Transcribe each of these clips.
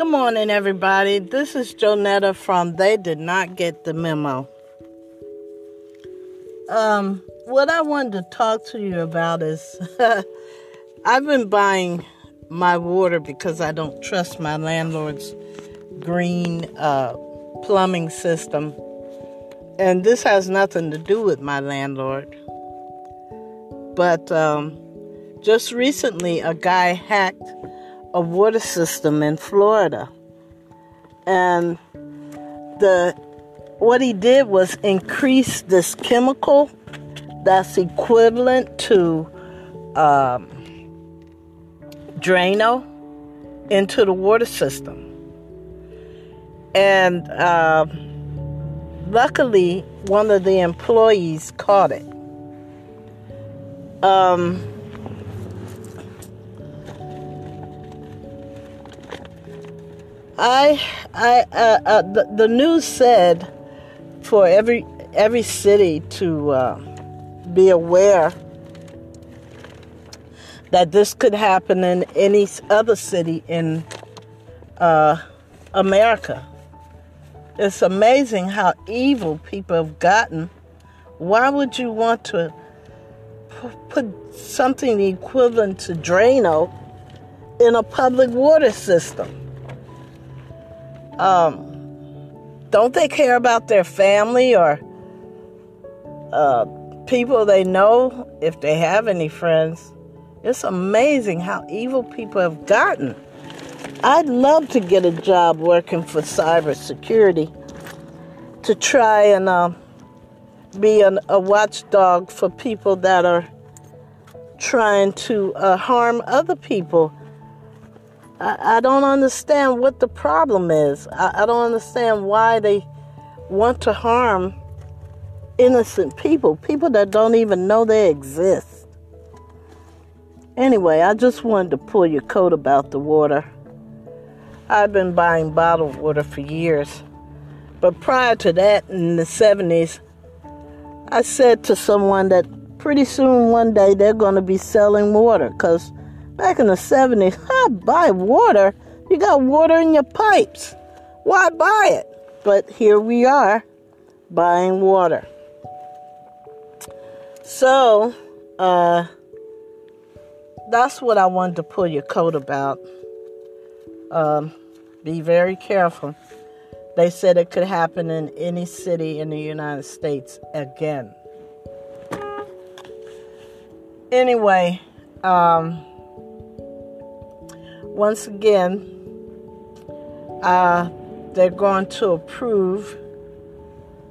Good morning, everybody. This is Jonetta from They Did Not Get the Memo. Um, what I wanted to talk to you about is I've been buying my water because I don't trust my landlord's green uh, plumbing system. And this has nothing to do with my landlord. But um, just recently, a guy hacked a water system in Florida. And the what he did was increase this chemical that's equivalent to um, Drano into the water system. And uh, luckily, one of the employees caught it. Um, I, I, uh, uh, the, the news said for every every city to uh, be aware that this could happen in any other city in uh, America. It's amazing how evil people have gotten. Why would you want to put something equivalent to Drano in a public water system? Um, don't they care about their family or uh, people they know if they have any friends? It's amazing how evil people have gotten. I'd love to get a job working for cybersecurity to try and uh, be an, a watchdog for people that are trying to uh, harm other people I, I don't understand what the problem is. I, I don't understand why they want to harm innocent people, people that don't even know they exist. Anyway, I just wanted to pull your coat about the water. I've been buying bottled water for years. But prior to that, in the 70s, I said to someone that pretty soon one day they're going to be selling water because Back in the 70s, I buy water. You got water in your pipes. Why buy it? But here we are buying water. So, uh, that's what I wanted to pull your coat about. Um, be very careful. They said it could happen in any city in the United States again. Anyway, um, once again, uh, they're going to approve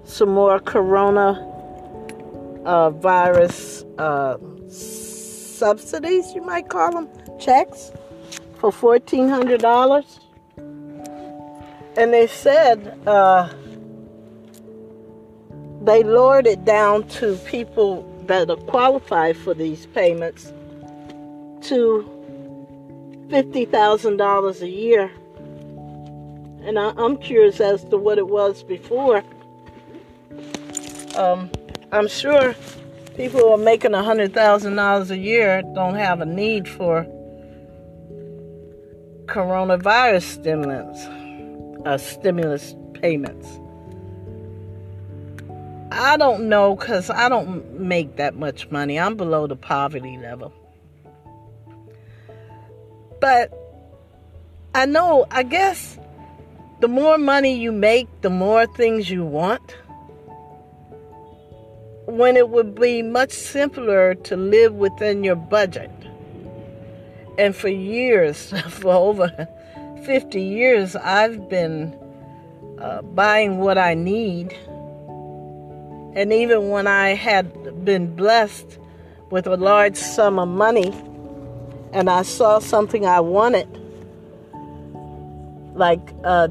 some more corona uh, virus uh, subsidies, you might call them, checks for $1,400. And they said uh, they lowered it down to people that are qualified for these payments to $50,000 a year. And I, am curious as to what it was before. Um, I'm sure people who are making $100,000 a year don't have a need for coronavirus stimulus, uh, stimulus payments. I don't know because I don't make that much money. I'm below the poverty level. But I know, I guess the more money you make, the more things you want. When it would be much simpler to live within your budget. And for years, for over 50 years, I've been uh, buying what I need. And even when I had been blessed with a large sum of money, and I saw something I wanted, like uh,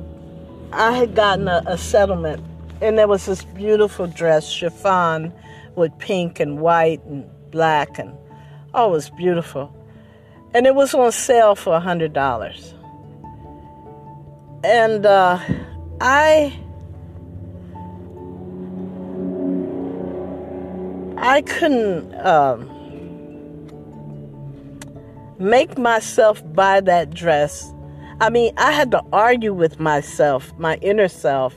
I had gotten a, a settlement, and there was this beautiful dress, chiffon, with pink and white and black, and oh, it was beautiful. And it was on sale for a hundred dollars. And uh, I I couldn't um, make myself buy that dress. I mean, I had to argue with myself, my inner self.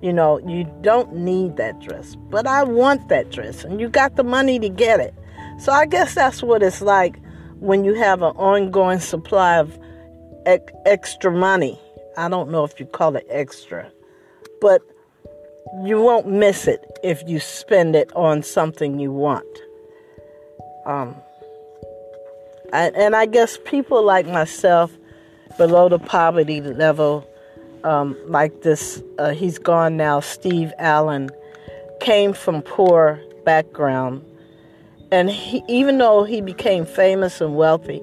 You know, you don't need that dress, but I want that dress, and you got the money to get it. So I guess that's what it's like when you have an ongoing supply of extra money. I don't know if you call it extra, but you won't miss it if you spend it on something you want. Um, And I guess people like myself, below the poverty level, um, like this, uh, he's gone now, Steve Allen, came from poor background. And he, even though he became famous and wealthy,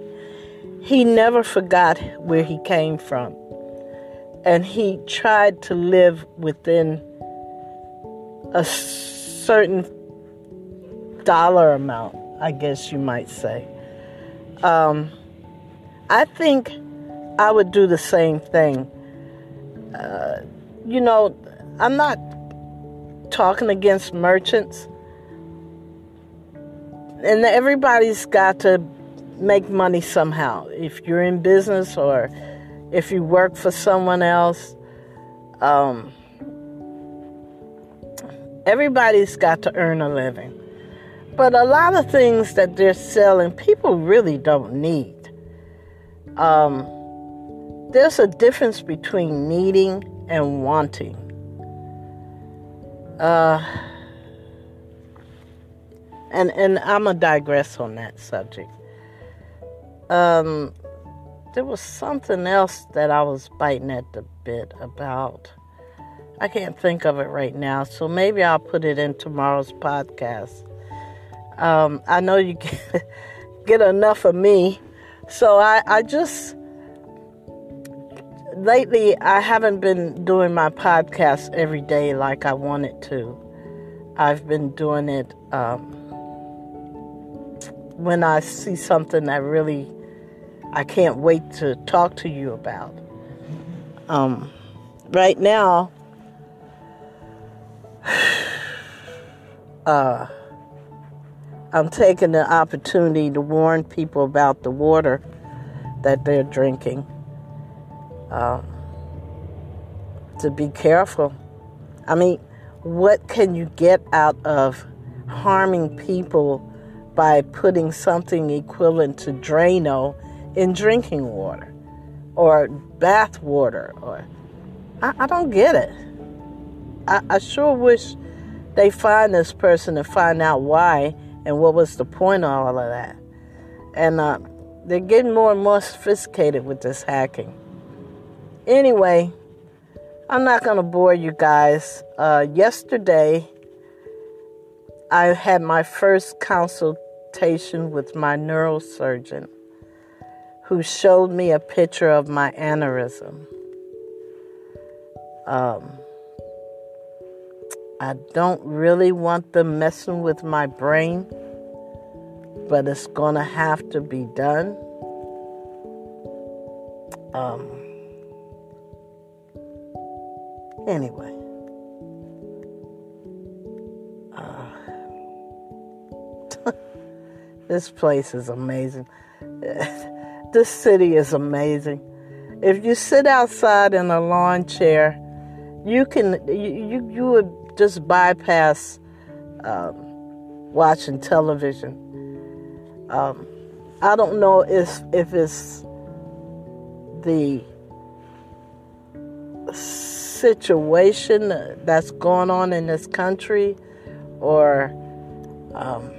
he never forgot where he came from. And he tried to live within a certain dollar amount, I guess you might say. Um, I think I would do the same thing. Uh, you know, I'm not talking against merchants, and everybody's got to make money somehow. If you're in business or if you work for someone else, um, everybody's got to earn a living. But a lot of things that they're selling, people really don't need. Um, there's a difference between needing and wanting. Uh, and and I'm gonna digress on that subject. Um, there was something else that I was biting at the bit about. I can't think of it right now, so maybe I'll put it in tomorrow's podcast. Um, I know you get, enough of me, so I, I just lately I haven't been doing my podcast every day like I wanted to. I've been doing it um, when I see something that really I can't wait to talk to you about. Um, right now, uh, I'm taking the opportunity to warn people about the water that they're drinking. Uh, to be careful. I mean, what can you get out of harming people by putting something equivalent to Drano in drinking water or bath water? Or I, I don't get it. I, I sure wish they find this person and find out why and what was the point of all of that. And uh, they're getting more and more sophisticated with this hacking. Anyway, I'm not going to bore you guys. Uh, yesterday, I had my first consultation with my neurosurgeon who showed me a picture of my aneurysm. Um, I don't really want them messing with my brain, but it's going to have to be done. Um, anyway. Uh, this place is amazing. this city is amazing. If you sit outside in a lawn chair, you can you you, you would just bypass um, watching television. Um, I don't know if if it's the situation that's going on in this country, or um,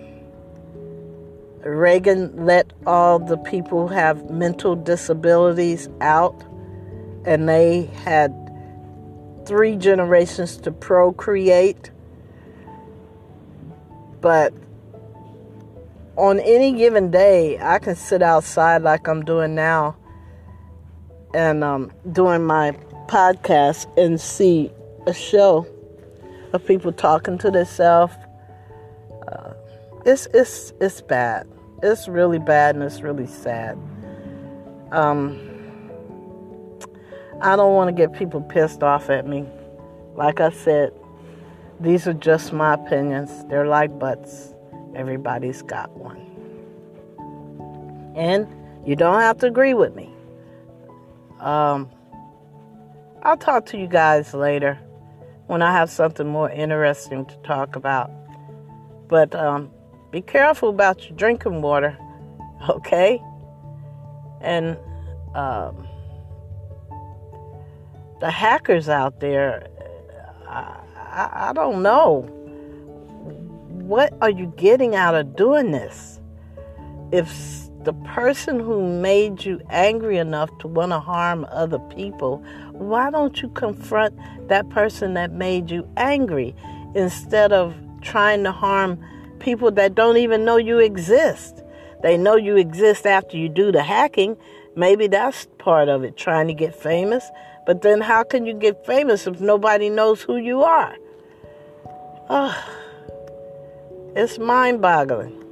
Reagan let all the people have mental disabilities out, and they had three generations to procreate. But on any given day, I can sit outside like I'm doing now and um, doing my podcast and see a show of people talking to themselves. Uh, it's it's it's bad. It's really bad and it's really sad. Um, I don't want to get people pissed off at me. Like I said, these are just my opinions. They're like butts. Everybody's got one. And you don't have to agree with me. Um, I'll talk to you guys later when I have something more interesting to talk about. But um, be careful about your drinking water, okay? And um, the hackers out there, I, I, don't know. What are you getting out of doing this? If the person who made you angry enough to want to harm other people, why don't you confront that person that made you angry instead of trying to harm people that don't even know you exist? They know you exist after you do the hacking. Maybe that's part of it, trying to get famous. But then how can you get famous if nobody knows who you are? Oh, it's mind boggling.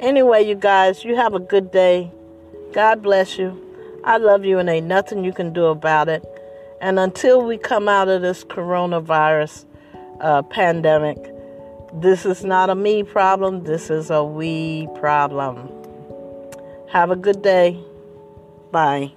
Anyway, you guys, you have a good day. God bless you. I love you, and ain't nothing you can do about it. And until we come out of this coronavirus uh, pandemic, this is not a me problem, this is a we problem. Have a good day. Bye.